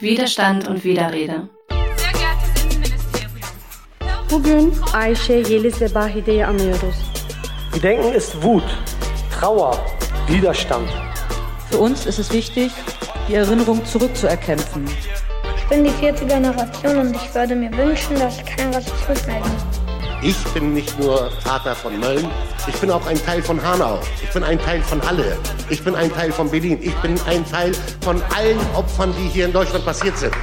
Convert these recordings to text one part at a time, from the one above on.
Widerstand und Widerrede. Sehr geehrtes Innenministerium. Bugün Ayşe Yeliz Bahide'yi anıyoruz. Gedenken ist Wut, Trauer, Widerstand. Für uns ist es wichtig, die Erinnerung zurückzuerkämpfen. Ich bin die vierte Generation und ich würde mir wünschen, dass kein Rassismus mehr gibt. Ich bin nicht nur Vater von Mölln, ich bin auch ein Teil von Hanau. Ich bin ein Teil von Halle. Ich bin ein Teil von Berlin. Ich bin ein Teil von allen Opfern, die hier in Deutschland passiert sind.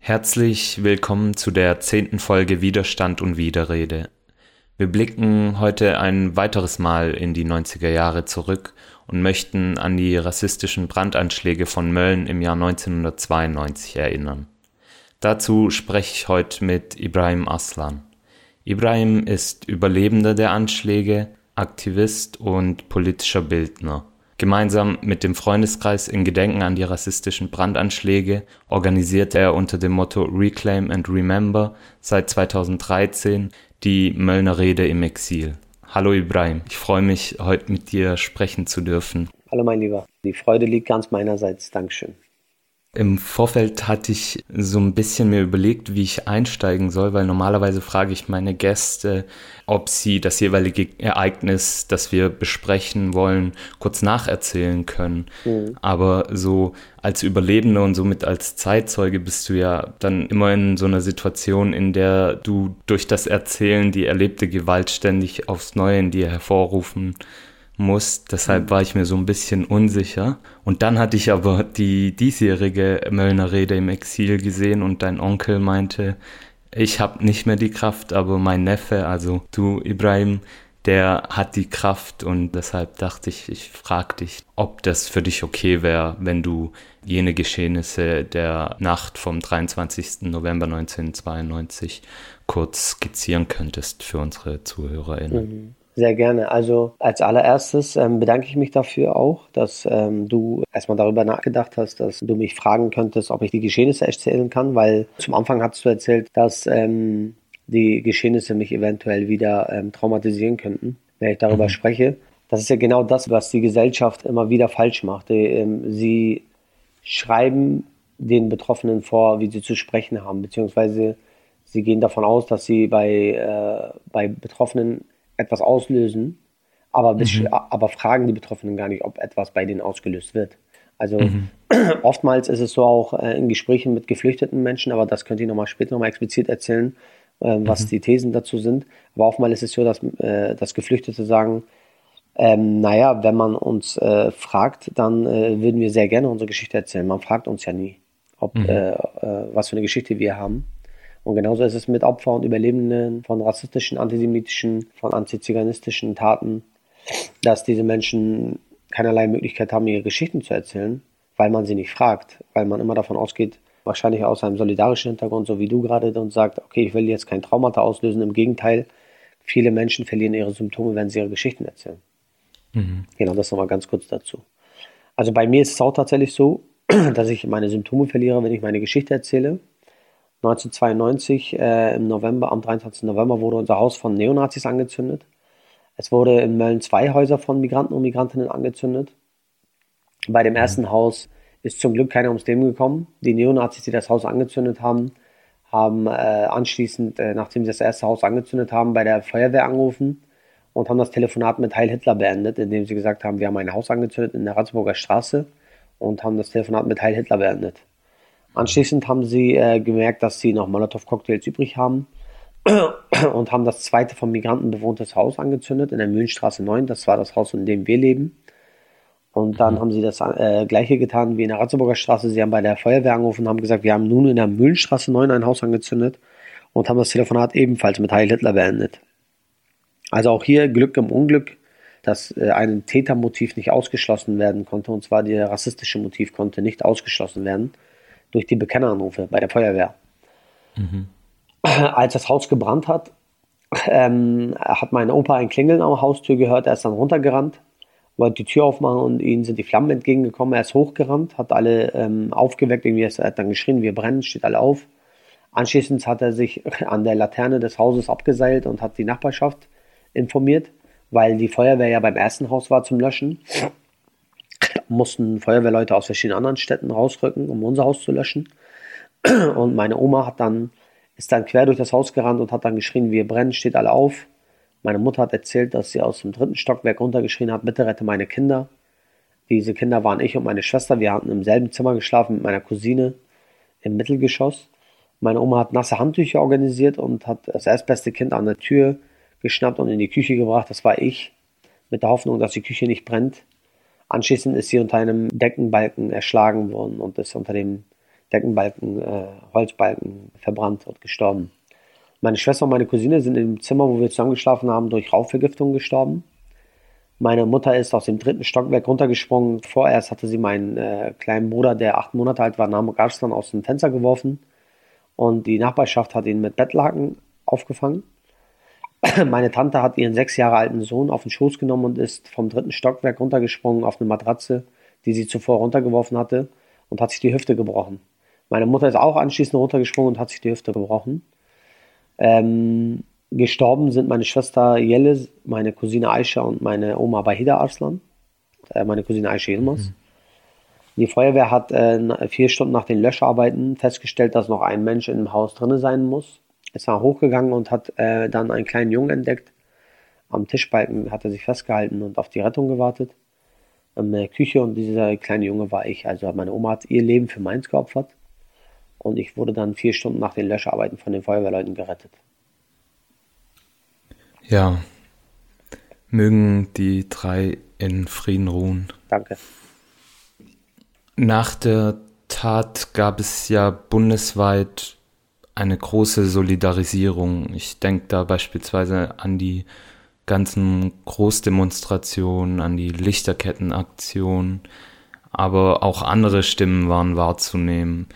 Herzlich willkommen zu der zehnten Folge Widerstand und Widerrede. Wir blicken heute ein weiteres Mal in die 90er Jahre zurück und möchten an die rassistischen Brandanschläge von Mölln im Jahr 1992 erinnern. Dazu spreche ich heute mit Ibrahim Aslan. Ibrahim ist Überlebender der Anschläge, Aktivist und politischer Bildner. Gemeinsam mit dem Freundeskreis in Gedenken an die rassistischen Brandanschläge organisiert er unter dem Motto Reclaim and Remember seit 2013 die Möllner Rede im Exil. Hallo Ibrahim, ich freue mich, heute mit dir sprechen zu dürfen. Hallo mein Lieber, die Freude liegt ganz meinerseits. Dankeschön. Im Vorfeld hatte ich so ein bisschen mir überlegt, wie ich einsteigen soll, weil normalerweise frage ich meine Gäste, ob sie das jeweilige Ereignis, das wir besprechen wollen, kurz nacherzählen können. Mhm. Aber so als Überlebender und somit als Zeitzeuge bist du ja dann immer in so einer Situation, in der du durch das Erzählen die erlebte Gewalt ständig aufs Neue in dir hervorrufen muss. Deshalb war ich mir so ein bisschen unsicher. Und dann hatte ich aber die diesjährige Möllner Rede im Exil gesehen und dein Onkel meinte, ich habe nicht mehr die Kraft, aber mein Neffe, also du Ibrahim, der hat die Kraft und deshalb dachte ich, ich frage dich, ob das für dich okay wäre, wenn du jene Geschehnisse der Nacht vom 23. November 1992 kurz skizzieren könntest für unsere ZuhörerInnen. Mhm. Sehr gerne. Also als allererstes ähm, bedanke ich mich dafür auch, dass ähm, du erstmal darüber nachgedacht hast, dass du mich fragen könntest, ob ich die Geschehnisse erzählen kann, weil zum Anfang hast du erzählt, dass ähm, die Geschehnisse mich eventuell wieder ähm, traumatisieren könnten, wenn ich darüber mhm. spreche. Das ist ja genau das, was die Gesellschaft immer wieder falsch macht. Ähm, sie schreiben den Betroffenen vor, wie sie zu sprechen haben, beziehungsweise sie gehen davon aus, dass sie bei, äh, bei Betroffenen etwas auslösen, aber, mhm. aber fragen die Betroffenen gar nicht, ob etwas bei denen ausgelöst wird. Also mhm. oftmals ist es so auch äh, in Gesprächen mit geflüchteten Menschen, aber das könnt ihr nochmal später nochmal explizit erzählen, äh, was mhm. die Thesen dazu sind. Aber oftmals ist es so, dass, äh, dass Geflüchtete sagen, ähm, naja, wenn man uns äh, fragt, dann äh, würden wir sehr gerne unsere Geschichte erzählen. Man fragt uns ja nie, ob, mhm. äh, was für eine Geschichte wir haben. Und genauso ist es mit Opfern und Überlebenden von rassistischen, antisemitischen, von antiziganistischen Taten, dass diese Menschen keinerlei Möglichkeit haben, ihre Geschichten zu erzählen, weil man sie nicht fragt, weil man immer davon ausgeht, wahrscheinlich aus einem solidarischen Hintergrund, so wie du gerade, und sagt, okay, ich will jetzt kein Traumata auslösen. Im Gegenteil, viele Menschen verlieren ihre Symptome, wenn sie ihre Geschichten erzählen. Mhm. Genau, das nochmal ganz kurz dazu. Also bei mir ist es auch tatsächlich so, dass ich meine Symptome verliere, wenn ich meine Geschichte erzähle. 1992 äh, im November, am 23. November wurde unser Haus von Neonazis angezündet. Es wurde in Mölln zwei Häuser von Migranten und Migrantinnen angezündet. Bei dem ersten Haus ist zum Glück keiner ums Leben gekommen. Die Neonazis, die das Haus angezündet haben, haben äh, anschließend, äh, nachdem sie das erste Haus angezündet haben, bei der Feuerwehr angerufen und haben das Telefonat mit Heil Hitler beendet, indem sie gesagt haben, wir haben ein Haus angezündet in der Ratzburger Straße und haben das Telefonat mit Heil Hitler beendet. Anschließend haben sie äh, gemerkt, dass sie noch Molotow-Cocktails übrig haben und haben das zweite vom Migranten bewohntes Haus angezündet in der Mühlenstraße 9. Das war das Haus, in dem wir leben. Und dann mhm. haben sie das äh, gleiche getan wie in der Ratzeburger Straße. Sie haben bei der Feuerwehr angerufen und haben gesagt, wir haben nun in der Mühlenstraße 9 ein Haus angezündet und haben das Telefonat ebenfalls mit Heil Hitler beendet. Also auch hier Glück im Unglück, dass äh, ein Tätermotiv nicht ausgeschlossen werden konnte. Und zwar der rassistische Motiv konnte nicht ausgeschlossen werden durch die Bekenneranrufe bei der Feuerwehr. Mhm. Als das Haus gebrannt hat, ähm, hat mein Opa ein Klingeln am Haustür gehört. Er ist dann runtergerannt, wollte die Tür aufmachen und ihnen sind die Flammen entgegengekommen. Er ist hochgerannt, hat alle ähm, aufgeweckt. Irgendwie er hat dann geschrien, wir brennen, steht alle auf. Anschließend hat er sich an der Laterne des Hauses abgeseilt und hat die Nachbarschaft informiert, weil die Feuerwehr ja beim ersten Haus war zum Löschen. Mussten Feuerwehrleute aus verschiedenen anderen Städten rausrücken, um unser Haus zu löschen. Und meine Oma hat dann, ist dann quer durch das Haus gerannt und hat dann geschrien, wir brennen, steht alle auf. Meine Mutter hat erzählt, dass sie aus dem dritten Stockwerk runtergeschrien hat, bitte rette meine Kinder. Diese Kinder waren ich und meine Schwester. Wir hatten im selben Zimmer geschlafen mit meiner Cousine im Mittelgeschoss. Meine Oma hat nasse Handtücher organisiert und hat das erstbeste Kind an der Tür geschnappt und in die Küche gebracht. Das war ich, mit der Hoffnung, dass die Küche nicht brennt. Anschließend ist sie unter einem Deckenbalken erschlagen worden und ist unter dem Deckenbalken, äh, Holzbalken verbrannt und gestorben. Meine Schwester und meine Cousine sind im Zimmer, wo wir zusammengeschlafen haben, durch Rauchvergiftung gestorben. Meine Mutter ist aus dem dritten Stockwerk runtergesprungen. Vorerst hatte sie meinen äh, kleinen Bruder, der acht Monate alt war, Namuk Arslan, aus dem Fenster geworfen. Und die Nachbarschaft hat ihn mit Bettlaken aufgefangen. Meine Tante hat ihren sechs Jahre alten Sohn auf den Schoß genommen und ist vom dritten Stockwerk runtergesprungen auf eine Matratze, die sie zuvor runtergeworfen hatte und hat sich die Hüfte gebrochen. Meine Mutter ist auch anschließend runtergesprungen und hat sich die Hüfte gebrochen. Ähm, gestorben sind meine Schwester Jelle, meine Cousine Aisha und meine Oma Bahida Arslan, äh, meine Cousine Aisha Yilmaz. Mhm. Die Feuerwehr hat äh, vier Stunden nach den Löscharbeiten festgestellt, dass noch ein Mensch im Haus drin sein muss. Ist dann hochgegangen und hat äh, dann einen kleinen Jungen entdeckt. Am Tischbalken hat er sich festgehalten und auf die Rettung gewartet. In der Küche und dieser kleine Junge war ich. Also meine Oma hat ihr Leben für meins geopfert. Und ich wurde dann vier Stunden nach den Löscharbeiten von den Feuerwehrleuten gerettet. Ja, mögen die drei in Frieden ruhen. Danke. Nach der Tat gab es ja bundesweit eine große Solidarisierung. Ich denke da beispielsweise an die ganzen Großdemonstrationen, an die Lichterkettenaktion, aber auch andere Stimmen waren wahrzunehmen.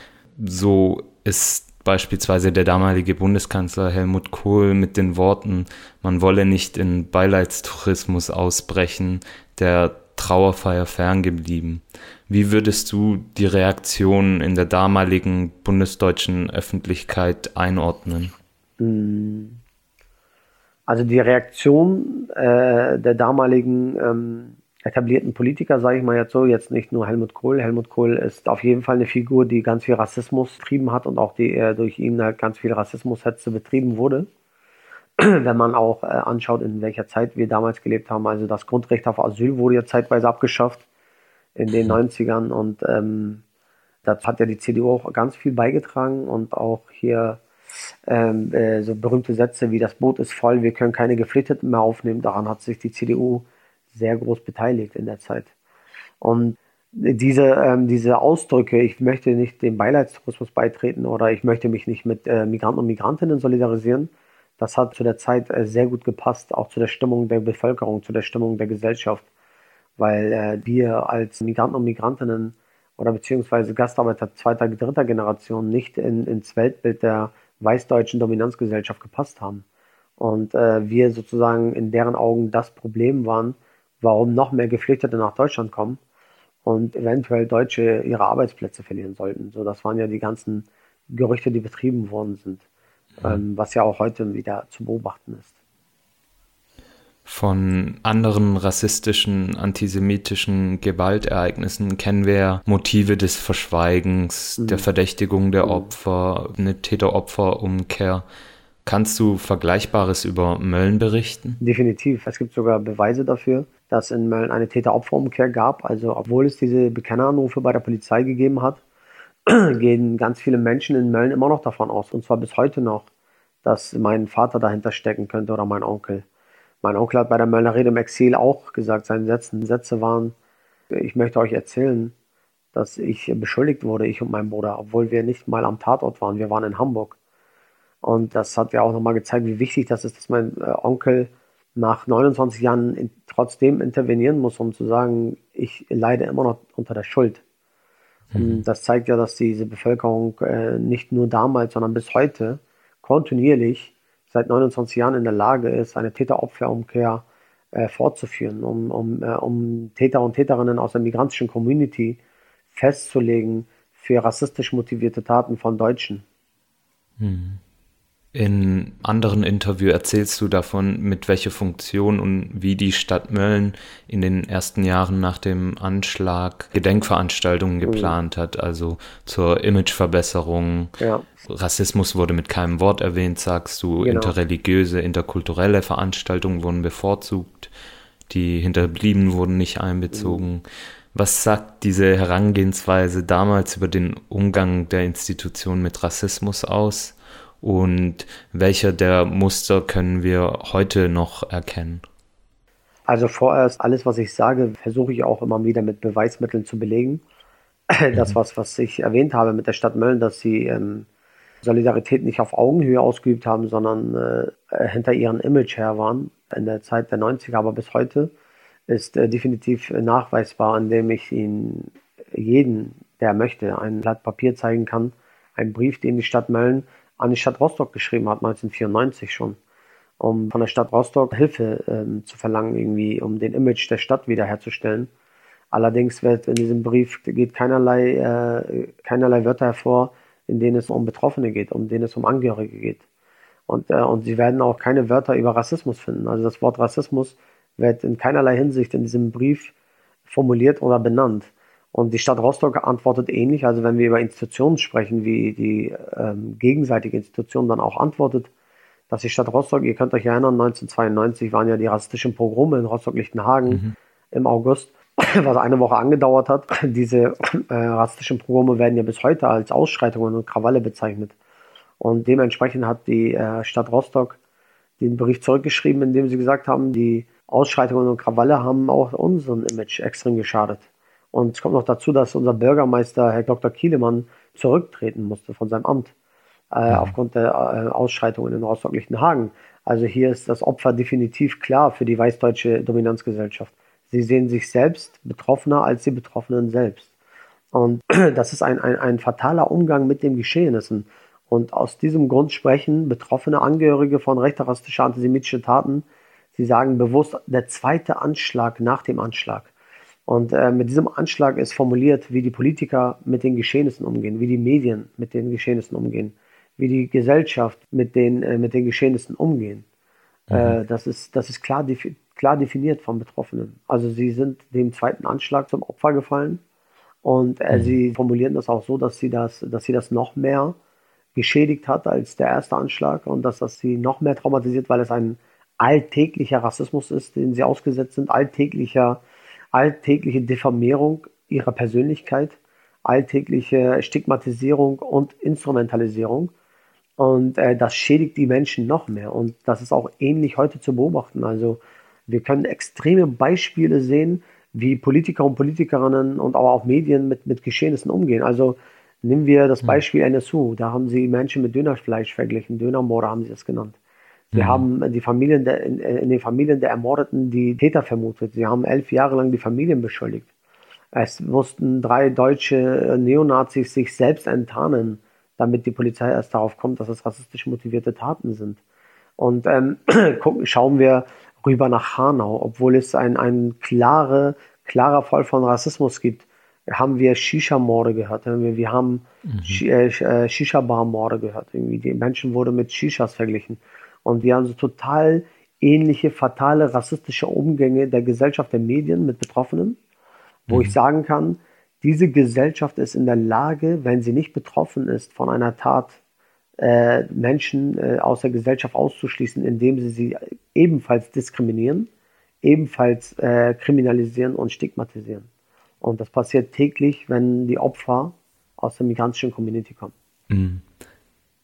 So ist beispielsweise der damalige Bundeskanzler Helmut Kohl mit den Worten, man wolle nicht in Beileidstourismus ausbrechen, der Trauerfeier ferngeblieben. Wie würdest du die Reaktion in der damaligen bundesdeutschen Öffentlichkeit einordnen? Mm. Also die Reaktion äh, der damaligen ähm, etablierten Politiker, sage ich mal jetzt so, jetzt nicht nur Helmut Kohl. Helmut Kohl ist auf jeden Fall eine Figur, die ganz viel Rassismus betrieben hat und auch die äh, durch ihn halt ganz viel Rassismushetze betrieben wurde. wenn man auch äh, anschaut, in welcher Zeit wir damals gelebt haben. Also das Grundrecht auf Asyl wurde ja zeitweise abgeschafft in den 90ern und ähm, das hat ja die CDU auch ganz viel beigetragen und auch hier ähm, äh, so berühmte Sätze wie das Boot ist voll, wir können keine Geflüchteten mehr aufnehmen. Daran hat sich die CDU sehr groß beteiligt in der Zeit. Und diese, ähm, diese Ausdrücke, ich möchte nicht dem Beileidstourismus beitreten oder ich möchte mich nicht mit äh, Migranten und Migrantinnen solidarisieren, das hat zu der Zeit äh, sehr gut gepasst, auch zu der Stimmung der Bevölkerung, zu der Stimmung der Gesellschaft, weil äh, wir als Migranten und Migrantinnen oder beziehungsweise Gastarbeiter zweiter, dritter Generation nicht in, ins Weltbild der weißdeutschen Dominanzgesellschaft gepasst haben. Und äh, wir sozusagen in deren Augen das Problem waren, warum noch mehr Geflüchtete nach Deutschland kommen und eventuell Deutsche ihre Arbeitsplätze verlieren sollten. So, das waren ja die ganzen Gerüchte, die betrieben worden sind ähm, was ja auch heute wieder zu beobachten ist. Von anderen rassistischen, antisemitischen Gewaltereignissen kennen wir Motive des Verschweigens, mhm. der Verdächtigung der mhm. Opfer, eine Täter-Opfer-Umkehr. Kannst du Vergleichbares über Mölln berichten? Definitiv. Es gibt sogar Beweise dafür, dass in Mölln eine Täter-Opfer-Umkehr gab. Also obwohl es diese Bekenneranrufe bei der Polizei gegeben hat, gehen ganz viele Menschen in Mölln immer noch davon aus, und zwar bis heute noch, dass mein Vater dahinter stecken könnte oder mein Onkel. Mein Onkel hat bei der Möllner Rede im Exil auch gesagt, seine letzten Sätze waren, ich möchte euch erzählen, dass ich beschuldigt wurde, ich und mein Bruder, obwohl wir nicht mal am Tatort waren, wir waren in Hamburg. Und das hat ja auch nochmal gezeigt, wie wichtig das ist, dass mein äh, Onkel nach 29 Jahren trotzdem intervenieren muss, um zu sagen, ich leide immer noch unter der Schuld. Mhm. Das zeigt ja, dass diese Bevölkerung äh, nicht nur damals, sondern bis heute kontinuierlich seit 29 Jahren in der Lage ist, eine Täter-Opfer-Umkehr äh, fortzuführen, um, um, äh, um Täter und Täterinnen aus der migrantischen Community festzulegen für rassistisch motivierte Taten von Deutschen. Mhm. In anderen Interviews erzählst du davon, mit welcher Funktion und wie die Stadt Mölln in den ersten Jahren nach dem Anschlag Gedenkveranstaltungen geplant mhm. hat, also zur Imageverbesserung. Ja. Rassismus wurde mit keinem Wort erwähnt, sagst du. Genau. Interreligiöse, interkulturelle Veranstaltungen wurden bevorzugt. Die Hinterbliebenen wurden nicht einbezogen. Mhm. Was sagt diese Herangehensweise damals über den Umgang der Institution mit Rassismus aus? Und welcher der Muster können wir heute noch erkennen? Also vorerst, alles, was ich sage, versuche ich auch immer wieder mit Beweismitteln zu belegen. Das, mhm. was, was ich erwähnt habe mit der Stadt Mölln, dass sie ähm, Solidarität nicht auf Augenhöhe ausgeübt haben, sondern äh, hinter ihrem Image her waren in der Zeit der 90er, aber bis heute ist äh, definitiv nachweisbar, indem ich Ihnen jeden, der möchte, ein Blatt Papier zeigen kann, einen Brief, den die Stadt Mölln an die Stadt Rostock geschrieben hat, 1994 schon, um von der Stadt Rostock Hilfe ähm, zu verlangen, irgendwie, um den Image der Stadt wiederherzustellen. Allerdings wird in diesem Brief geht keinerlei, äh, keinerlei Wörter hervor, in denen es um Betroffene geht, um denen es um Angehörige geht. Und, äh, und Sie werden auch keine Wörter über Rassismus finden. Also das Wort Rassismus wird in keinerlei Hinsicht in diesem Brief formuliert oder benannt. Und die Stadt Rostock antwortet ähnlich. Also wenn wir über Institutionen sprechen, wie die ähm, gegenseitige Institution dann auch antwortet, dass die Stadt Rostock, ihr könnt euch erinnern, 1992 waren ja die rassistischen Pogrome in Rostock-Lichtenhagen mhm. im August, was eine Woche angedauert hat. Diese äh, rassistischen Pogrome werden ja bis heute als Ausschreitungen und Krawalle bezeichnet. Und dementsprechend hat die äh, Stadt Rostock den Bericht zurückgeschrieben, in dem sie gesagt haben, die Ausschreitungen und Krawalle haben auch unserem Image extrem geschadet. Und es kommt noch dazu, dass unser Bürgermeister, Herr Dr. Kielemann, zurücktreten musste von seinem Amt äh, mhm. aufgrund der äh, Ausschreitungen in Rostock-Lichtenhagen. Also hier ist das Opfer definitiv klar für die weißdeutsche Dominanzgesellschaft. Sie sehen sich selbst betroffener als die Betroffenen selbst. Und das ist ein, ein, ein fataler Umgang mit den Geschehnissen. Und aus diesem Grund sprechen betroffene Angehörige von rechter rassistischer antisemitischer Taten, sie sagen bewusst, der zweite Anschlag nach dem Anschlag. Und äh, mit diesem Anschlag ist formuliert, wie die Politiker mit den Geschehnissen umgehen, wie die Medien mit den Geschehnissen umgehen, wie die Gesellschaft mit den, äh, mit den Geschehnissen umgehen. Mhm. Äh, das, ist, das ist klar, defi klar definiert von Betroffenen. Also sie sind dem zweiten Anschlag zum Opfer gefallen und äh, mhm. sie formulieren das auch so, dass sie das, dass sie das noch mehr geschädigt hat als der erste Anschlag und dass das sie noch mehr traumatisiert, weil es ein alltäglicher Rassismus ist, den sie ausgesetzt sind, alltäglicher alltägliche Diffamierung ihrer Persönlichkeit, alltägliche Stigmatisierung und Instrumentalisierung. Und äh, das schädigt die Menschen noch mehr. Und das ist auch ähnlich heute zu beobachten. Also wir können extreme Beispiele sehen, wie Politiker und Politikerinnen und aber auch Medien mit, mit Geschehnissen umgehen. Also nehmen wir das Beispiel NSU. Da haben sie Menschen mit Dönerfleisch verglichen. Dönermorde haben sie das genannt. Wir mhm. haben die Familien der, in, in, den Familien der Ermordeten die Täter vermutet. Sie haben elf Jahre lang die Familien beschuldigt. Es mussten drei deutsche Neonazis sich selbst enttarnen, damit die Polizei erst darauf kommt, dass es rassistisch motivierte Taten sind. Und ähm, gucken, schauen wir rüber nach Hanau, obwohl es ein, ein klare, klarer Fall von Rassismus gibt, haben wir Shisha-Morde gehört. Wir, haben mhm. Äh, äh, Shisha-Bar-Morde gehört. Irgendwie die Menschen wurden mit Shishas verglichen. Und wir haben so total ähnliche, fatale, rassistische Umgänge der Gesellschaft, der Medien mit Betroffenen, wo mhm. ich sagen kann, diese Gesellschaft ist in der Lage, wenn sie nicht betroffen ist von einer Tat, äh, Menschen äh, aus der Gesellschaft auszuschließen, indem sie sie ebenfalls diskriminieren, ebenfalls äh, kriminalisieren und stigmatisieren. Und das passiert täglich, wenn die Opfer aus der migrantischen Community kommen. Mhm.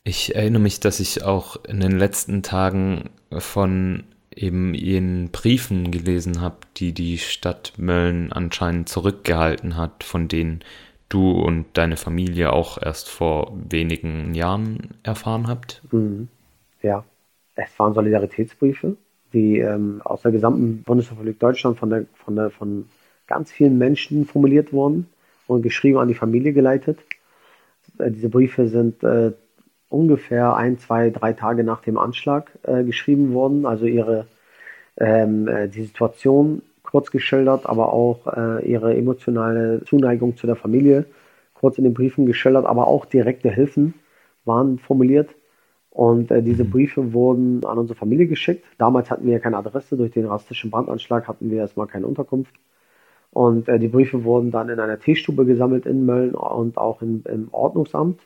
Ich erinnere mich, dass ich auch in den letzten Tagen von eben ihren Briefen gelesen habe, die die Stadt Mölln anscheinend zurückgehalten hat, von denen du und deine Familie auch erst vor wenigen Jahren erfahren habt. Mhm. Ja, es waren Solidaritätsbriefe, die ähm, aus der gesamten Bundesrepublik Deutschland von, der, von, der, von ganz vielen Menschen formuliert wurden und geschrieben an die Familie geleitet. Äh, diese Briefe sind äh, ungefähr ein, zwei, drei Tage nach dem Anschlag äh, geschrieben worden. Also ihre ähm, äh, die Situation kurz geschildert, aber auch äh, ihre emotionale Zuneigung zu der Familie kurz in den Briefen geschildert, aber auch direkte Hilfen waren formuliert. Und äh, diese Briefe wurden an unsere Familie geschickt. Damals hatten wir ja keine Adresse. Durch den rassistischen Brandanschlag hatten wir erstmal keine Unterkunft. Und äh, die Briefe wurden dann in einer Teestube gesammelt in Mölln und auch in, im Ordnungsamt.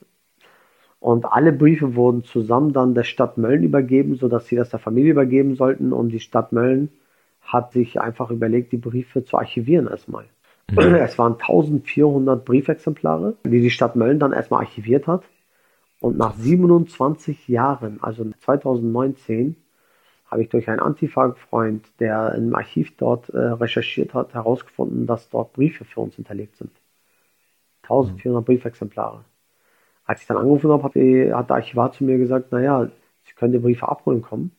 Und alle Briefe wurden zusammen dann der Stadt Mölln übergeben, sodass sie das der Familie übergeben sollten. Und die Stadt Mölln hat sich einfach überlegt, die Briefe zu archivieren erstmal. Mhm. Es waren 1400 Briefexemplare, die die Stadt Mölln dann erstmal archiviert hat. Und nach 27 Jahren, also 2019, habe ich durch einen Antifa-Freund, der im Archiv dort äh, recherchiert hat, herausgefunden, dass dort Briefe für uns hinterlegt sind. 1400 mhm. Briefexemplare. Als ich dann angerufen habe, hat, die, hat der Archivar zu mir gesagt, naja, Sie können die Briefe abholen kommen.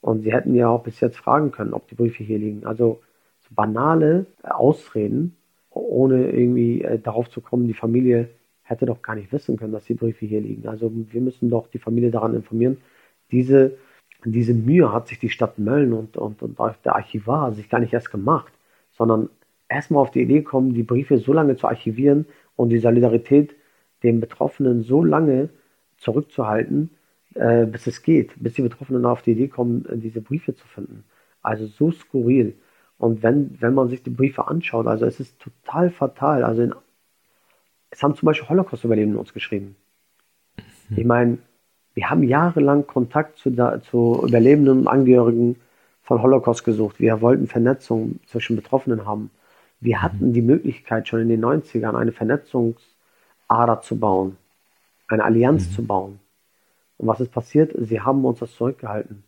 Und Sie hätten ja auch bis jetzt fragen können, ob die Briefe hier liegen. Also so banale Ausreden, ohne irgendwie äh, darauf zu kommen, die Familie hätte doch gar nicht wissen können, dass die Briefe hier liegen. Also wir müssen doch die Familie daran informieren. Diese, diese Mühe hat sich die Stadt Mölln und, und, und der Archivar sich gar nicht erst gemacht, sondern erstmal auf die Idee kommen, die Briefe so lange zu archivieren und die Solidarität den Betroffenen so lange zurückzuhalten, äh, bis es geht, bis die Betroffenen auf die Idee kommen, diese Briefe zu finden. Also so skurril. Und wenn, wenn man sich die Briefe anschaut, also es ist total fatal. Also in, es haben zum Beispiel Holocaust-Überlebende uns geschrieben. Mhm. Ich meine, wir haben jahrelang Kontakt zu, zu Überlebenden und Angehörigen von Holocaust gesucht. Wir wollten Vernetzung zwischen Betroffenen haben. Wir hatten mhm. die Möglichkeit, schon in den 90ern eine Vernetzungsader zu bauen, eine Allianz mhm. zu bauen. Und was ist passiert? Sie haben uns das zurückgehalten.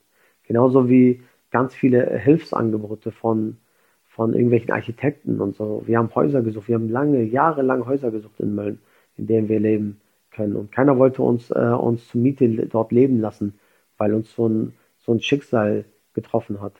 Genauso wie ganz viele Hilfsangebote von, von irgendwelchen Architekten und so. Wir haben Häuser gesucht, wir haben lange, jahrelang Häuser gesucht in Mölln, in denen wir leben können. Und keiner wollte uns, äh, uns zur Miete dort leben lassen, weil uns so ein, so ein Schicksal getroffen hat.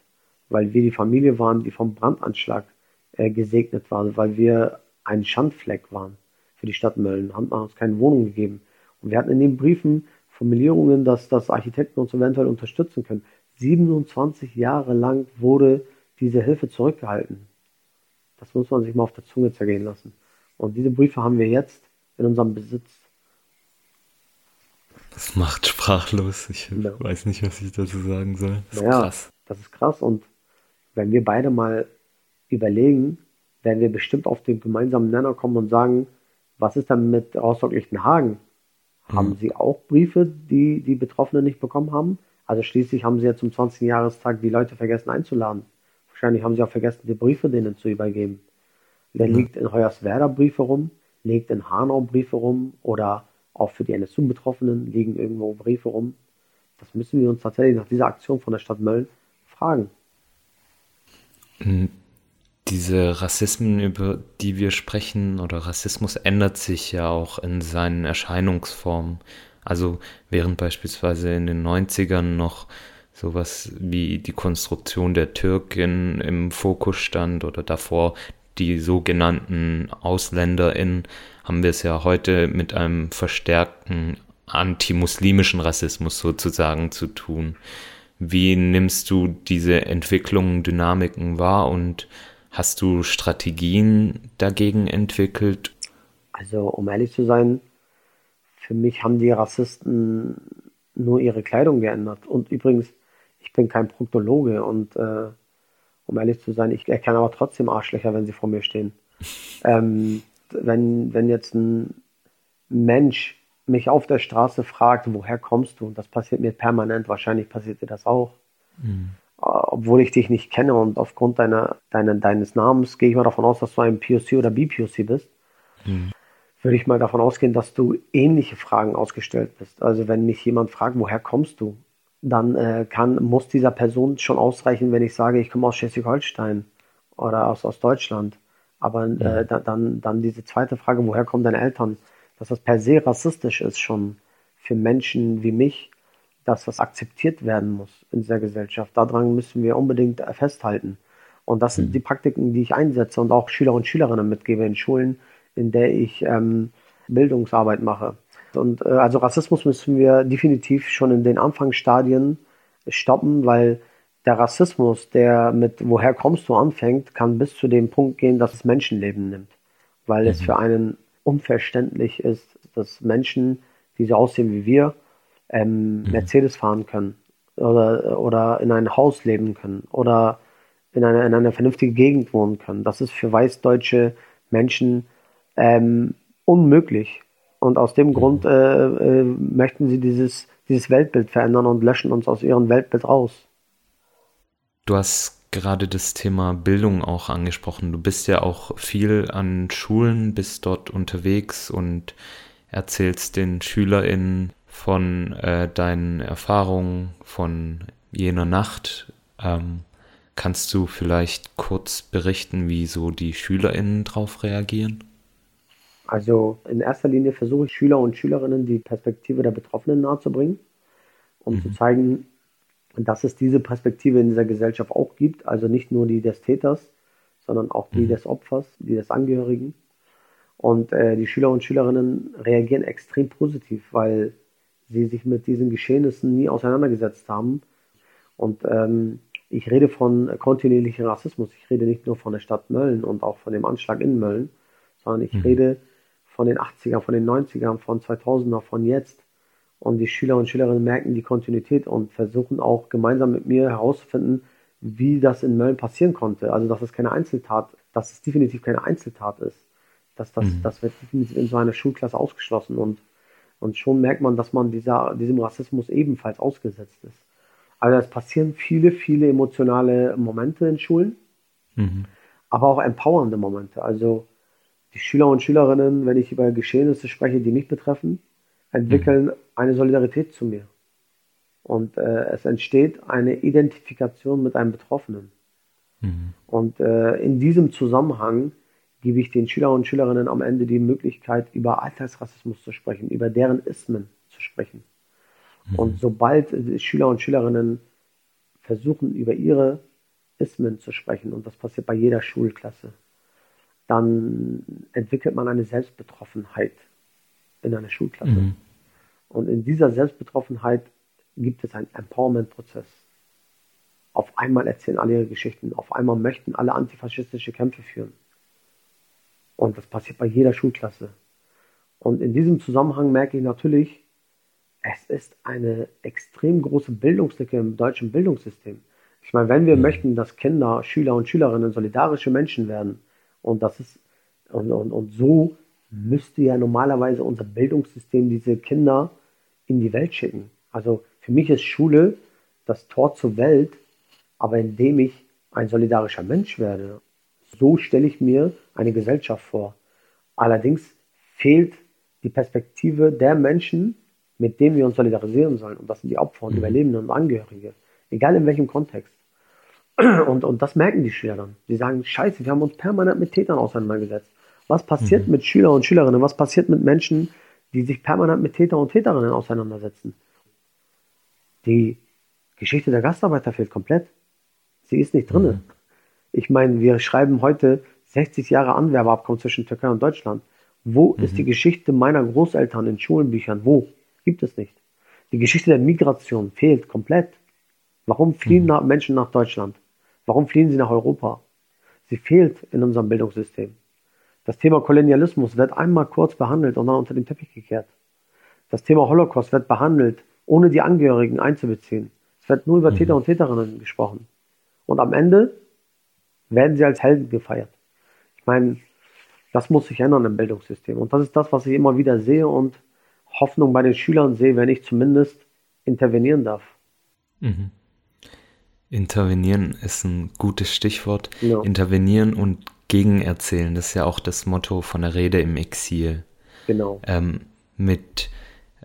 Weil wir die Familie waren, die vom Brandanschlag äh, gesegnet war, weil wir ein Schandfleck waren für die Stadt Mölln, haben uns keine Wohnung gegeben. Und wir hatten in den Briefen Formulierungen, dass das Architekten uns eventuell unterstützen können. 27 Jahre lang wurde diese Hilfe zurückgehalten. Das muss man sich mal auf der Zunge zergehen lassen. Und diese Briefe haben wir jetzt in unserem Besitz. Das macht sprachlos. Ich ja. weiß nicht, was ich dazu sagen soll. Das naja, ist krass. Das ist krass. Und wenn wir beide mal überlegen, werden wir bestimmt auf den gemeinsamen Nenner kommen und sagen, was ist denn mit Rostock-Lichtenhagen? Hm. Haben Sie auch Briefe, die die Betroffenen nicht bekommen haben? Also schließlich haben sie ja zum 20. Jahrestag die Leute vergessen einzuladen. Wahrscheinlich haben sie auch vergessen, die Briefe denen zu übergeben. Der ja. liegt in Hoyerswerda Briefe rum, liegt in Hanau Briefe rum oder auch für die NSU-Betroffenen liegen irgendwo Briefe rum. Das müssen wir uns tatsächlich nach dieser Aktion von der Stadt Mölln fragen. Hm, diese Rassismen, über die wir sprechen, oder Rassismus ändert sich ja auch in seinen Erscheinungsformen. Also während beispielsweise in den 90ern noch sowas wie die Konstruktion der Türkin im Fokus stand oder davor die sogenannten AusländerInnen, haben wir es ja heute mit einem verstärkten antimuslimischen Rassismus sozusagen zu tun. Wie nimmst du diese Entwicklungen, Dynamiken wahr und hast du Strategien dagegen entwickelt? Also, um ehrlich zu sein, für mich haben die Rassisten nur ihre Kleidung geändert. Und übrigens, ich bin kein Proktologe und äh, um ehrlich zu sein, ich erkenne aber trotzdem Arschlöcher, wenn sie vor mir stehen. Ähm, wenn, wenn jetzt ein Mensch mich auf der Straße fragt, woher kommst du? Und das passiert mir permanent, wahrscheinlich passiert dir das auch. Mhm. Obwohl ich dich nicht kenne und aufgrund deiner, deiner, deines Namens gehe ich mal davon aus, dass du ein POC oder BPOC bist. Mhm würde ich mal davon ausgehen, dass du ähnliche Fragen ausgestellt bist. Also wenn mich jemand fragt, woher kommst du, dann äh, kann, muss dieser Person schon ausreichen, wenn ich sage, ich komme aus Schleswig-Holstein oder aus, aus Deutschland. Aber äh, da, dann, dann diese zweite Frage, woher kommen deine Eltern, dass das per se rassistisch ist schon für Menschen wie mich, dass das akzeptiert werden muss in dieser Gesellschaft. Daran müssen wir unbedingt festhalten. Und das sind mhm. die Praktiken, die ich einsetze und auch Schüler und Schülerinnen mitgebe in Schulen, in der ich ähm, Bildungsarbeit mache. Und äh, also Rassismus müssen wir definitiv schon in den Anfangsstadien stoppen, weil der Rassismus, der mit woher kommst du anfängt, kann bis zu dem Punkt gehen, dass es Menschenleben nimmt. Weil mhm. es für einen unverständlich ist, dass Menschen, die so aussehen wie wir, ähm, Mercedes fahren können oder, oder in ein Haus leben können oder in einer in eine vernünftige Gegend wohnen können. Das ist für weißdeutsche Menschen ähm, unmöglich. Und aus dem Grund äh, äh, möchten sie dieses, dieses Weltbild verändern und löschen uns aus ihrem Weltbild raus. Du hast gerade das Thema Bildung auch angesprochen. Du bist ja auch viel an Schulen, bist dort unterwegs und erzählst den SchülerInnen von äh, deinen Erfahrungen von jener Nacht. Ähm, kannst du vielleicht kurz berichten, wie so die SchülerInnen darauf reagieren? Also in erster Linie versuche ich Schüler und Schülerinnen die Perspektive der Betroffenen nahezubringen, um mhm. zu zeigen, dass es diese Perspektive in dieser Gesellschaft auch gibt, also nicht nur die des Täters, sondern auch die mhm. des Opfers, die des Angehörigen. Und äh, die Schüler und Schülerinnen reagieren extrem positiv, weil sie sich mit diesen Geschehnissen nie auseinandergesetzt haben. Und ähm, ich rede von kontinuierlichem Rassismus. Ich rede nicht nur von der Stadt Mölln und auch von dem Anschlag in Mölln, sondern ich mhm. rede von den 80ern, von den 90ern, von 2000er, von jetzt. Und die Schüler und Schülerinnen merken die Kontinuität und versuchen auch gemeinsam mit mir herauszufinden, wie das in Mölln passieren konnte. Also, dass es keine Einzeltat, dass es definitiv keine Einzeltat ist. Dass das, mhm. das wird definitiv in so einer Schulklasse ausgeschlossen und, und schon merkt man, dass man dieser, diesem Rassismus ebenfalls ausgesetzt ist. Also, es passieren viele, viele emotionale Momente in Schulen, mhm. aber auch empowernde Momente. Also, die Schüler und Schülerinnen, wenn ich über Geschehnisse spreche, die mich betreffen, entwickeln mhm. eine Solidarität zu mir. Und äh, es entsteht eine Identifikation mit einem Betroffenen. Mhm. Und äh, in diesem Zusammenhang gebe ich den Schüler und Schülerinnen am Ende die Möglichkeit, über Alltagsrassismus zu sprechen, über deren Ismen zu sprechen. Mhm. Und sobald Schüler und Schülerinnen versuchen, über ihre Ismen zu sprechen, und das passiert bei jeder Schulklasse, dann entwickelt man eine Selbstbetroffenheit in einer Schulklasse. Mhm. Und in dieser Selbstbetroffenheit gibt es einen Empowerment-Prozess. Auf einmal erzählen alle ihre Geschichten, auf einmal möchten alle antifaschistische Kämpfe führen. Und das passiert bei jeder Schulklasse. Und in diesem Zusammenhang merke ich natürlich, es ist eine extrem große Bildungslücke im deutschen Bildungssystem. Ich meine, wenn wir möchten, dass Kinder, Schüler und Schülerinnen solidarische Menschen werden, und das ist, und, und, und so müsste ja normalerweise unser Bildungssystem diese Kinder in die Welt schicken. Also für mich ist Schule das Tor zur Welt, aber indem ich ein solidarischer Mensch werde, so stelle ich mir eine Gesellschaft vor. Allerdings fehlt die Perspektive der Menschen, mit denen wir uns solidarisieren sollen. Und das sind die Opfer und mhm. Überlebenden und Angehörige. Egal in welchem Kontext. Und, und das merken die Schüler dann. Die sagen, scheiße, wir haben uns permanent mit Tätern auseinandergesetzt. Was passiert mhm. mit Schülern und Schülerinnen? Was passiert mit Menschen, die sich permanent mit Täter und Täterinnen auseinandersetzen? Die Geschichte der Gastarbeiter fehlt komplett. Sie ist nicht drin. Mhm. Ich meine, wir schreiben heute 60 Jahre Anwerbeabkommen zwischen Türkei und Deutschland. Wo mhm. ist die Geschichte meiner Großeltern in Schulenbüchern? Wo? Gibt es nicht. Die Geschichte der Migration fehlt komplett. Warum fliehen mhm. Menschen nach Deutschland? Warum fliehen sie nach Europa? Sie fehlt in unserem Bildungssystem. Das Thema Kolonialismus wird einmal kurz behandelt und dann unter den Teppich gekehrt. Das Thema Holocaust wird behandelt, ohne die Angehörigen einzubeziehen. Es wird nur über mhm. Täter und Täterinnen gesprochen. Und am Ende werden sie als Helden gefeiert. Ich meine, das muss sich ändern im Bildungssystem. Und das ist das, was ich immer wieder sehe und Hoffnung bei den Schülern sehe, wenn ich zumindest intervenieren darf. Mhm. Intervenieren ist ein gutes Stichwort. Ja. Intervenieren und gegenerzählen, das ist ja auch das Motto von der Rede im Exil. Genau. Ähm, mit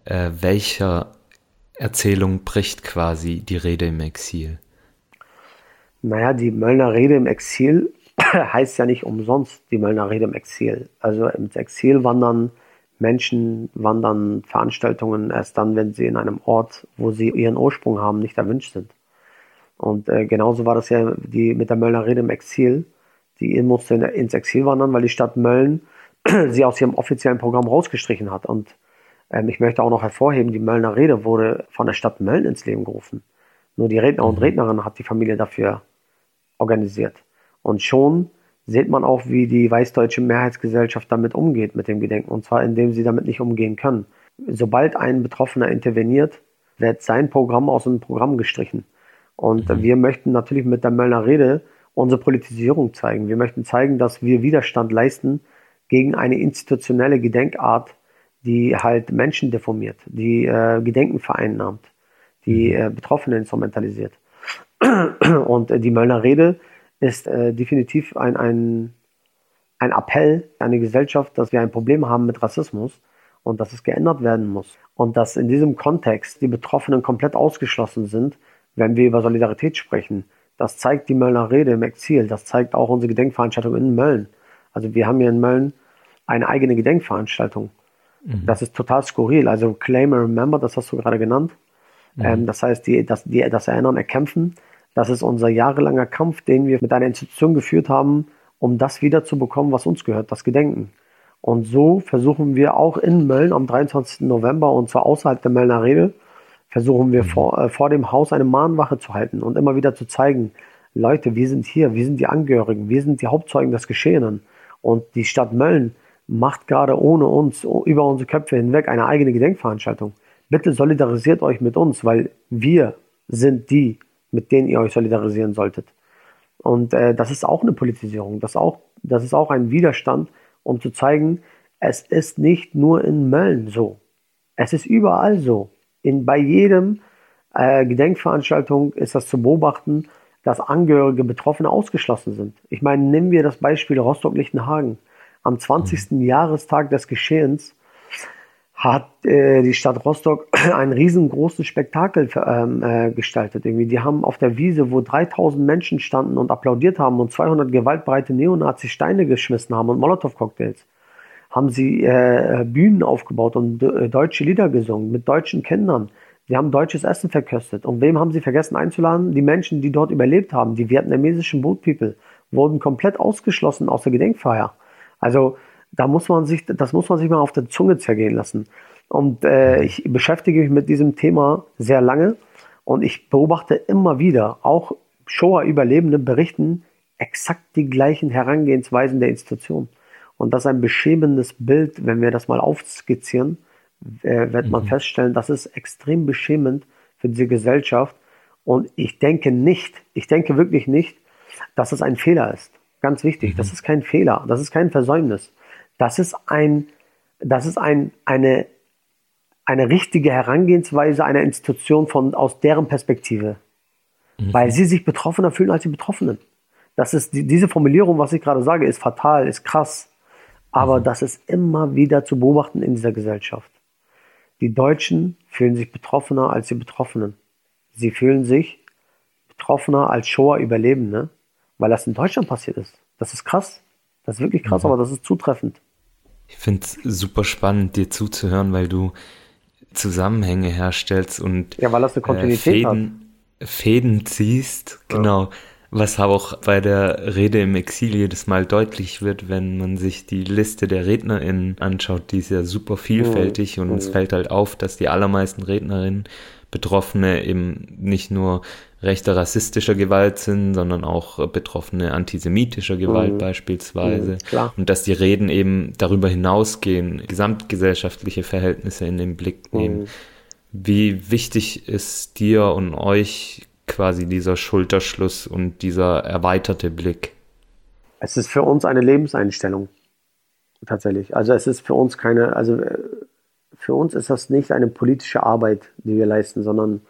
äh, welcher Erzählung bricht quasi die Rede im Exil? Naja, die Möllner Rede im Exil heißt ja nicht umsonst die Möllner Rede im Exil. Also ins Exil wandern Menschen, wandern Veranstaltungen erst dann, wenn sie in einem Ort, wo sie ihren Ursprung haben, nicht erwünscht sind. Und äh, genauso war das ja die, mit der Möllner Rede im Exil. Die musste in, ins Exil wandern, weil die Stadt Mölln sie aus ihrem offiziellen Programm rausgestrichen hat. Und ähm, ich möchte auch noch hervorheben, die Möllner Rede wurde von der Stadt Mölln ins Leben gerufen. Nur die Redner und mhm. Rednerin hat die Familie dafür organisiert. Und schon sieht man auch, wie die weißdeutsche Mehrheitsgesellschaft damit umgeht, mit dem Gedenken. Und zwar, indem sie damit nicht umgehen können. Sobald ein Betroffener interveniert, wird sein Programm aus dem Programm gestrichen. Und mhm. wir möchten natürlich mit der Möllner Rede unsere Politisierung zeigen. Wir möchten zeigen, dass wir Widerstand leisten gegen eine institutionelle Gedenkart, die halt Menschen deformiert, die äh, Gedenken vereinnahmt, die mhm. äh, Betroffene instrumentalisiert. Und äh, die Möllner Rede ist äh, definitiv ein, ein, ein Appell an die Gesellschaft, dass wir ein Problem haben mit Rassismus und dass es geändert werden muss. Und dass in diesem Kontext die Betroffenen komplett ausgeschlossen sind, wenn wir über Solidarität sprechen. Das zeigt die Möllner Rede im Exil, das zeigt auch unsere Gedenkveranstaltung in Mölln. Also wir haben hier in Mölln eine eigene Gedenkveranstaltung. Mhm. Das ist total skurril. Also Claim and Remember, das hast du gerade genannt. Mhm. Ähm, das heißt, die, das, die, das Erinnern, Erkämpfen, das ist unser jahrelanger Kampf, den wir mit einer Institution geführt haben, um das wiederzubekommen, was uns gehört, das Gedenken. Und so versuchen wir auch in Mölln am 23. November und zwar außerhalb der Möllner Rede, versuchen wir mhm. vor, äh, vor dem Haus eine Mahnwache zu halten und immer wieder zu zeigen, Leute, wir sind hier, wir sind die Angehörigen, wir sind die Hauptzeugen des Geschehenen. Und die Stadt Mölln macht gerade ohne uns, über unsere Köpfe hinweg, eine eigene Gedenkveranstaltung. Bitte solidarisiert euch mit uns, weil wir sind die, mit denen ihr euch solidarisieren solltet. Und äh, das ist auch eine Politisierung, das, auch, das ist auch ein Widerstand, um zu zeigen, es ist nicht nur in Mölln so. Es ist überall so. In, bei jedem äh, Gedenkveranstaltung ist das zu beobachten, dass Angehörige Betroffene ausgeschlossen sind. Ich meine, nehmen wir das Beispiel Rostock-Lichtenhagen. Am 20. Mhm. Jahrestag des Geschehens hat äh, die Stadt Rostock einen riesengroßen Spektakel ähm, äh, gestaltet. Irgendwie. Die haben auf der Wiese, wo 3000 Menschen standen und applaudiert haben und 200 gewaltbreite Neonazis Steine geschmissen haben und Molotow-Cocktails, haben sie äh, Bühnen aufgebaut und äh, deutsche Lieder gesungen mit deutschen Kindern. Sie haben deutsches Essen verköstet. Und wem haben sie vergessen einzuladen? Die Menschen, die dort überlebt haben, die vietnamesischen Boat People, wurden komplett ausgeschlossen aus der Gedenkfeier. Also da muss man sich, das muss man sich mal auf der Zunge zergehen lassen. Und äh, ich beschäftige mich mit diesem Thema sehr lange und ich beobachte immer wieder, auch Shoah-Überlebende berichten exakt die gleichen Herangehensweisen der Institution. Und das ist ein beschämendes Bild, wenn wir das mal aufskizzieren, äh, wird man mhm. feststellen, das ist extrem beschämend für diese Gesellschaft. Und ich denke nicht, ich denke wirklich nicht, dass es ein Fehler ist. Ganz wichtig, mhm. das ist kein Fehler, das ist kein Versäumnis. Das ist ein, das ist ein, eine, eine richtige Herangehensweise einer Institution von, aus deren Perspektive. Mhm. Weil sie sich betroffener fühlen als die Betroffenen. Das ist, die, diese Formulierung, was ich gerade sage, ist fatal, ist krass. Aber mhm. das ist immer wieder zu beobachten in dieser Gesellschaft. Die Deutschen fühlen sich betroffener als die Betroffenen. Sie fühlen sich betroffener als Shoah-Überlebende, weil das in Deutschland passiert ist. Das ist krass. Das ist wirklich krass, mhm. aber das ist zutreffend. Ich finde es super spannend, dir zuzuhören, weil du Zusammenhänge herstellst und ja, weil das eine äh, Kontinuität äh, Fäden, Fäden ziehst, genau. Ja. Was auch bei der Rede im Exil jedes Mal deutlich wird, wenn man sich die Liste der RednerInnen anschaut, die ist ja super vielfältig mhm. und uns mhm. fällt halt auf, dass die allermeisten Rednerinnen Betroffene eben nicht nur rechter rassistischer Gewalt sind, sondern auch Betroffene antisemitischer Gewalt mhm. beispielsweise. Mhm, und dass die Reden eben darüber hinausgehen, gesamtgesellschaftliche Verhältnisse in den Blick nehmen. Mhm. Wie wichtig ist dir und euch quasi dieser Schulterschluss und dieser erweiterte Blick? Es ist für uns eine Lebenseinstellung. Tatsächlich. Also es ist für uns keine, also äh, für uns ist das nicht eine politische Arbeit, die wir leisten, sondern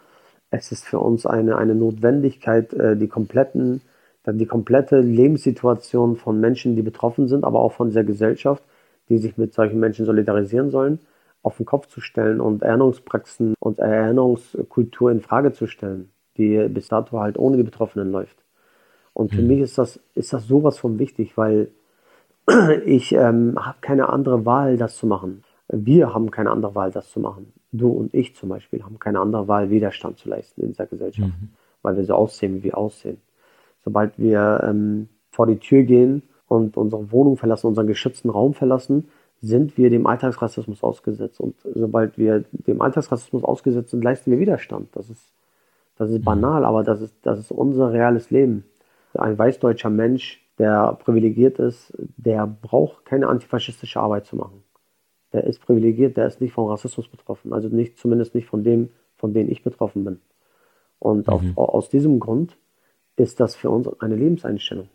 es ist für uns eine, eine Notwendigkeit, äh, die kompletten, die komplette Lebenssituation von Menschen, die betroffen sind, aber auch von dieser Gesellschaft, die sich mit solchen Menschen solidarisieren sollen, auf den Kopf zu stellen und Erinnerungspraxen und Erinnerungskultur in Frage zu stellen die bis dato halt ohne die Betroffenen läuft. Und für mhm. mich ist das, ist das sowas von wichtig, weil ich ähm, habe keine andere Wahl, das zu machen. Wir haben keine andere Wahl, das zu machen. Du und ich zum Beispiel haben keine andere Wahl, Widerstand zu leisten in dieser Gesellschaft, mhm. weil wir so aussehen, wie wir aussehen. Sobald wir ähm, vor die Tür gehen und unsere Wohnung verlassen, unseren geschützten Raum verlassen, sind wir dem Alltagsrassismus ausgesetzt. Und sobald wir dem Alltagsrassismus ausgesetzt sind, leisten wir Widerstand. Das ist das ist banal, aber das ist, das ist unser reales Leben. Ein weißdeutscher Mensch, der privilegiert ist, der braucht keine antifaschistische Arbeit zu machen. Der ist privilegiert, der ist nicht von Rassismus betroffen. Also nicht, zumindest nicht von dem, von denen ich betroffen bin. Und auf, aus diesem Grund ist das für uns eine Lebenseinstellung.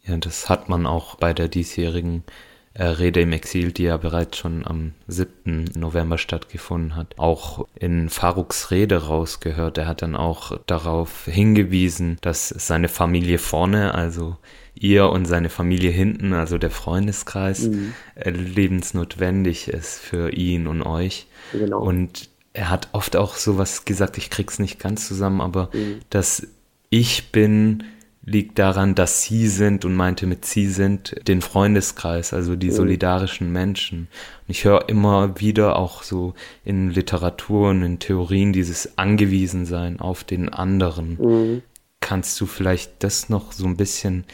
Ja, das hat man auch bei der diesjährigen äh, Rede im Exil, die ja bereits schon am 7. November stattgefunden hat, auch in Faruks Rede rausgehört. Er hat dann auch darauf hingewiesen, dass seine Familie vorne, also ihr und seine Familie hinten, also der Freundeskreis, Mhm. äh, lebensnotwendig ist für ihn und euch. Genau. Und er hat oft auch sowas gesagt, ich krieg's nicht ganz zusammen, aber Mhm. dass ich bin liegt daran, dass sie sind und meinte mit sie sind den Freundeskreis, also die solidarischen Menschen. Und ich höre immer wieder auch so in Literatur und in Theorien dieses Angewiesensein auf den anderen. Mhm. Kannst du vielleicht das noch so ein bisschen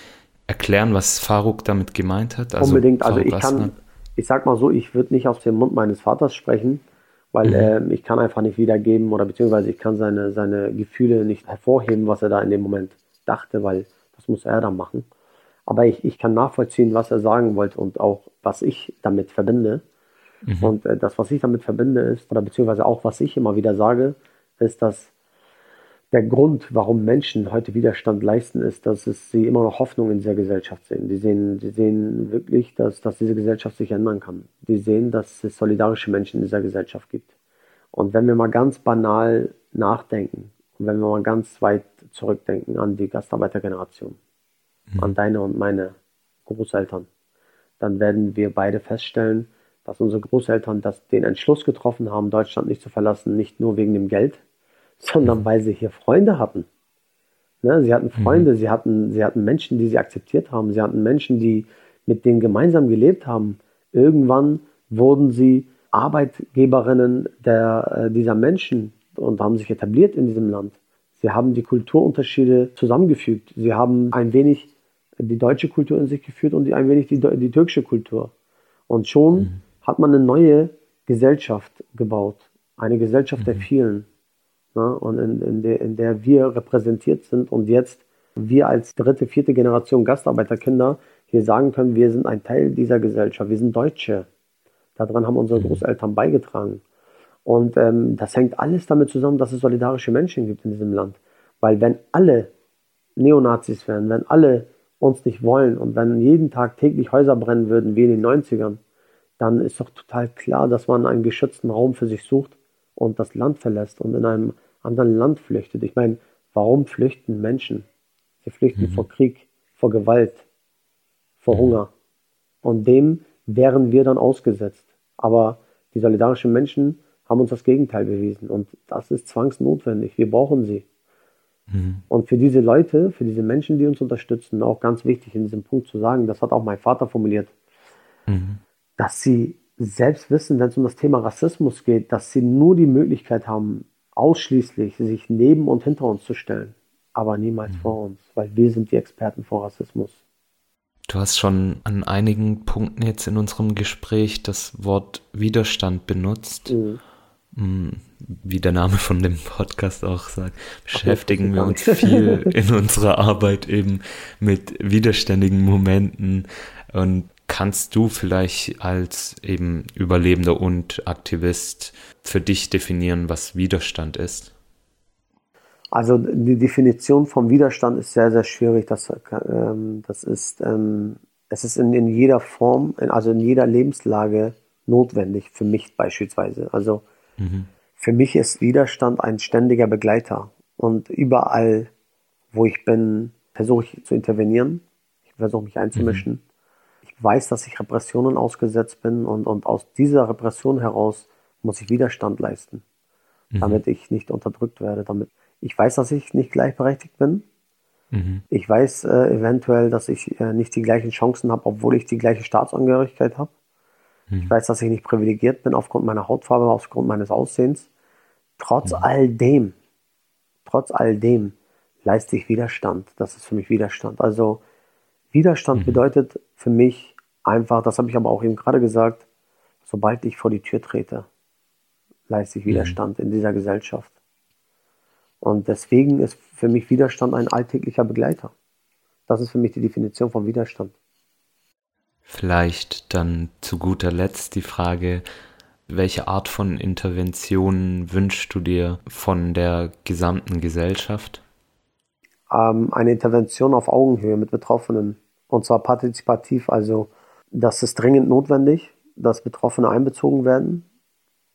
erklären, was Faruk damit gemeint hat? Unbedingt. Also Faruk ich kann, Aslan? ich sag mal so, ich würde nicht aus dem Mund meines Vaters sprechen, weil ähm, ich kann einfach nicht wiedergeben oder beziehungsweise ich kann seine, seine Gefühle nicht hervorheben, was er da in dem Moment dachte, weil das muss er dann machen. Aber ich, ich kann nachvollziehen, was er sagen wollte und auch, was ich damit verbinde. Und äh, das, was ich damit verbinde, ist, oder beziehungsweise auch, was ich immer wieder sage, ist, dass der Grund, warum Menschen heute Widerstand leisten, ist, dass es sie immer noch Hoffnung in dieser Gesellschaft sehen. Die sehen, die sehen wirklich, dass, dass diese Gesellschaft sich ändern kann. Die sehen, dass es solidarische Menschen in dieser Gesellschaft gibt. Und wenn wir mal ganz banal nachdenken wenn wir mal ganz weit zurückdenken an die Gastarbeitergeneration, an deine und meine Großeltern, dann werden wir beide feststellen, dass unsere Großeltern das, den Entschluss getroffen haben, Deutschland nicht zu verlassen, nicht nur wegen dem Geld, sondern weil sie hier Freunde hatten. Ne, sie hatten Freunde, sie, hatten, sie hatten Menschen, die sie akzeptiert haben, sie hatten Menschen, die mit denen gemeinsam gelebt haben. Irgendwann wurden sie Arbeitgeberinnen der, äh, dieser Menschen und haben sich etabliert in diesem Land. Sie haben die Kulturunterschiede zusammengefügt. Sie haben ein wenig die deutsche Kultur in sich geführt und ein wenig die, die türkische Kultur. Und schon hat man eine neue Gesellschaft gebaut. Eine Gesellschaft der vielen. Ne? Und in, in, der, in der wir repräsentiert sind und jetzt wir als dritte, vierte Generation Gastarbeiterkinder hier sagen können, wir sind ein Teil dieser Gesellschaft, wir sind Deutsche. Daran haben unsere Großeltern beigetragen. Und ähm, das hängt alles damit zusammen, dass es solidarische Menschen gibt in diesem Land. Weil wenn alle Neonazis wären, wenn alle uns nicht wollen und wenn jeden Tag täglich Häuser brennen würden, wie in den 90ern, dann ist doch total klar, dass man einen geschützten Raum für sich sucht und das Land verlässt und in einem anderen Land flüchtet. Ich meine, warum flüchten Menschen? Sie flüchten vor Krieg, vor Gewalt, vor Hunger. Und dem wären wir dann ausgesetzt. Aber die solidarischen Menschen haben uns das Gegenteil bewiesen. Und das ist zwangsnotwendig. Wir brauchen sie. Und für diese Leute, für diese Menschen, die uns unterstützen, auch ganz wichtig in diesem Punkt zu sagen, das hat auch mein Vater formuliert, dass sie selbst wissen, wenn es um das Thema Rassismus geht, dass sie nur die Möglichkeit haben, ausschließlich sich neben und hinter uns zu stellen, aber niemals vor uns, weil wir sind die Experten vor Rassismus. Du hast schon an einigen Punkten jetzt in unserem Gespräch das Wort Widerstand benutzt. Mm, Wie der Name von dem Podcast auch sagt, beschäftigen wir uns viel in unserer Arbeit eben mit widerständigen Momenten. Und kannst du vielleicht als eben Überlebender und Aktivist für dich definieren, was Widerstand ist? Also die Definition vom Widerstand ist sehr, sehr schwierig. Das, ähm, das ist, ähm, es ist in, in jeder Form, in, also in jeder Lebenslage notwendig, für mich beispielsweise. Also für mich ist Widerstand ein ständiger Begleiter. Und überall, wo ich bin, versuche ich zu intervenieren. Ich versuche mich einzumischen. Ich weiß, dass ich Repressionen ausgesetzt bin und, und aus dieser Repression heraus muss ich Widerstand leisten, damit ich nicht unterdrückt werde. Damit ich weiß, dass ich nicht gleichberechtigt bin. Ich weiß äh, eventuell, dass ich äh, nicht die gleichen Chancen habe, obwohl ich die gleiche Staatsangehörigkeit habe. Ich weiß, dass ich nicht privilegiert bin aufgrund meiner Hautfarbe, aufgrund meines Aussehens. Trotz all dem, trotz all dem leiste ich Widerstand. Das ist für mich Widerstand. Also Widerstand bedeutet für mich einfach, das habe ich aber auch eben gerade gesagt, sobald ich vor die Tür trete, leiste ich Widerstand in dieser Gesellschaft. Und deswegen ist für mich Widerstand ein alltäglicher Begleiter. Das ist für mich die Definition von Widerstand. Vielleicht dann zu guter Letzt die Frage, Welche Art von Intervention wünschst du dir von der gesamten Gesellschaft? Ähm, eine Intervention auf Augenhöhe mit Betroffenen. Und zwar partizipativ. Also, das ist dringend notwendig, dass Betroffene einbezogen werden.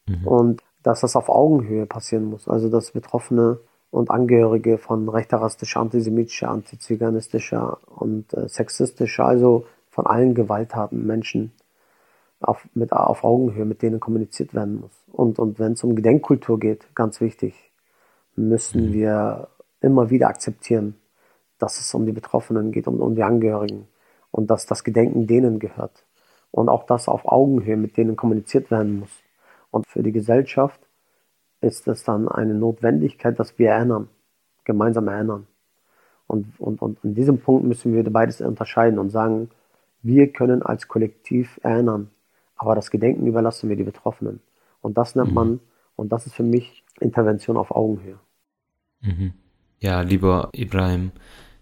Mhm. Und dass das auf Augenhöhe passieren muss. Also, dass Betroffene und Angehörige von rechter, rassistischer, antisemitischer, antiziganistischer und äh, sexistischer, also von allen Gewalttaten Menschen auf, mit, auf Augenhöhe, mit denen kommuniziert werden muss. Und, und wenn es um Gedenkkultur geht, ganz wichtig, müssen mhm. wir immer wieder akzeptieren, dass es um die Betroffenen geht, um, um die Angehörigen und dass das Gedenken denen gehört. Und auch das auf Augenhöhe mit denen kommuniziert werden muss. Und für die Gesellschaft ist es dann eine Notwendigkeit, dass wir erinnern, gemeinsam erinnern. Und, und, und an diesem Punkt müssen wir beides unterscheiden und sagen, wir können als Kollektiv erinnern, aber das Gedenken überlassen wir die Betroffenen. Und das nennt mhm. man, und das ist für mich Intervention auf Augenhöhe. Mhm. Ja, lieber Ibrahim,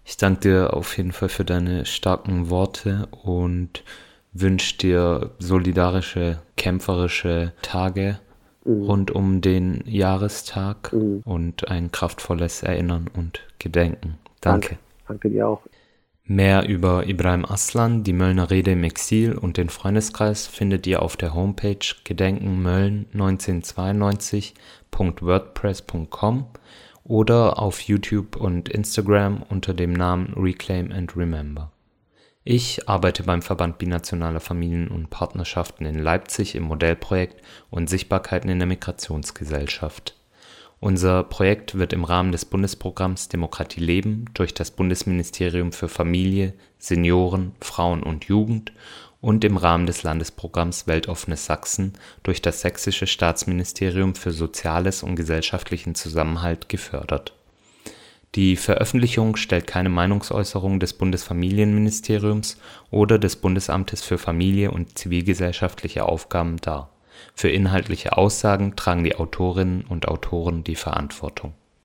ich danke dir auf jeden Fall für deine starken Worte und wünsche dir solidarische, kämpferische Tage mhm. rund um den Jahrestag mhm. und ein kraftvolles Erinnern und Gedenken. Danke. Danke, danke dir auch. Mehr über Ibrahim Aslan, die Möllner Rede im Exil und den Freundeskreis findet ihr auf der Homepage gedenkenmölln1992.wordpress.com oder auf YouTube und Instagram unter dem Namen Reclaim and Remember. Ich arbeite beim Verband Binationaler Familien und Partnerschaften in Leipzig im Modellprojekt und Sichtbarkeiten in der Migrationsgesellschaft. Unser Projekt wird im Rahmen des Bundesprogramms Demokratie leben durch das Bundesministerium für Familie, Senioren, Frauen und Jugend und im Rahmen des Landesprogramms Weltoffenes Sachsen durch das Sächsische Staatsministerium für Soziales und gesellschaftlichen Zusammenhalt gefördert die Veröffentlichung stellt keine Meinungsäußerung des Bundesfamilienministeriums oder des Bundesamtes für Familie und zivilgesellschaftliche Aufgaben dar. Für inhaltliche Aussagen tragen die Autorinnen und Autoren die Verantwortung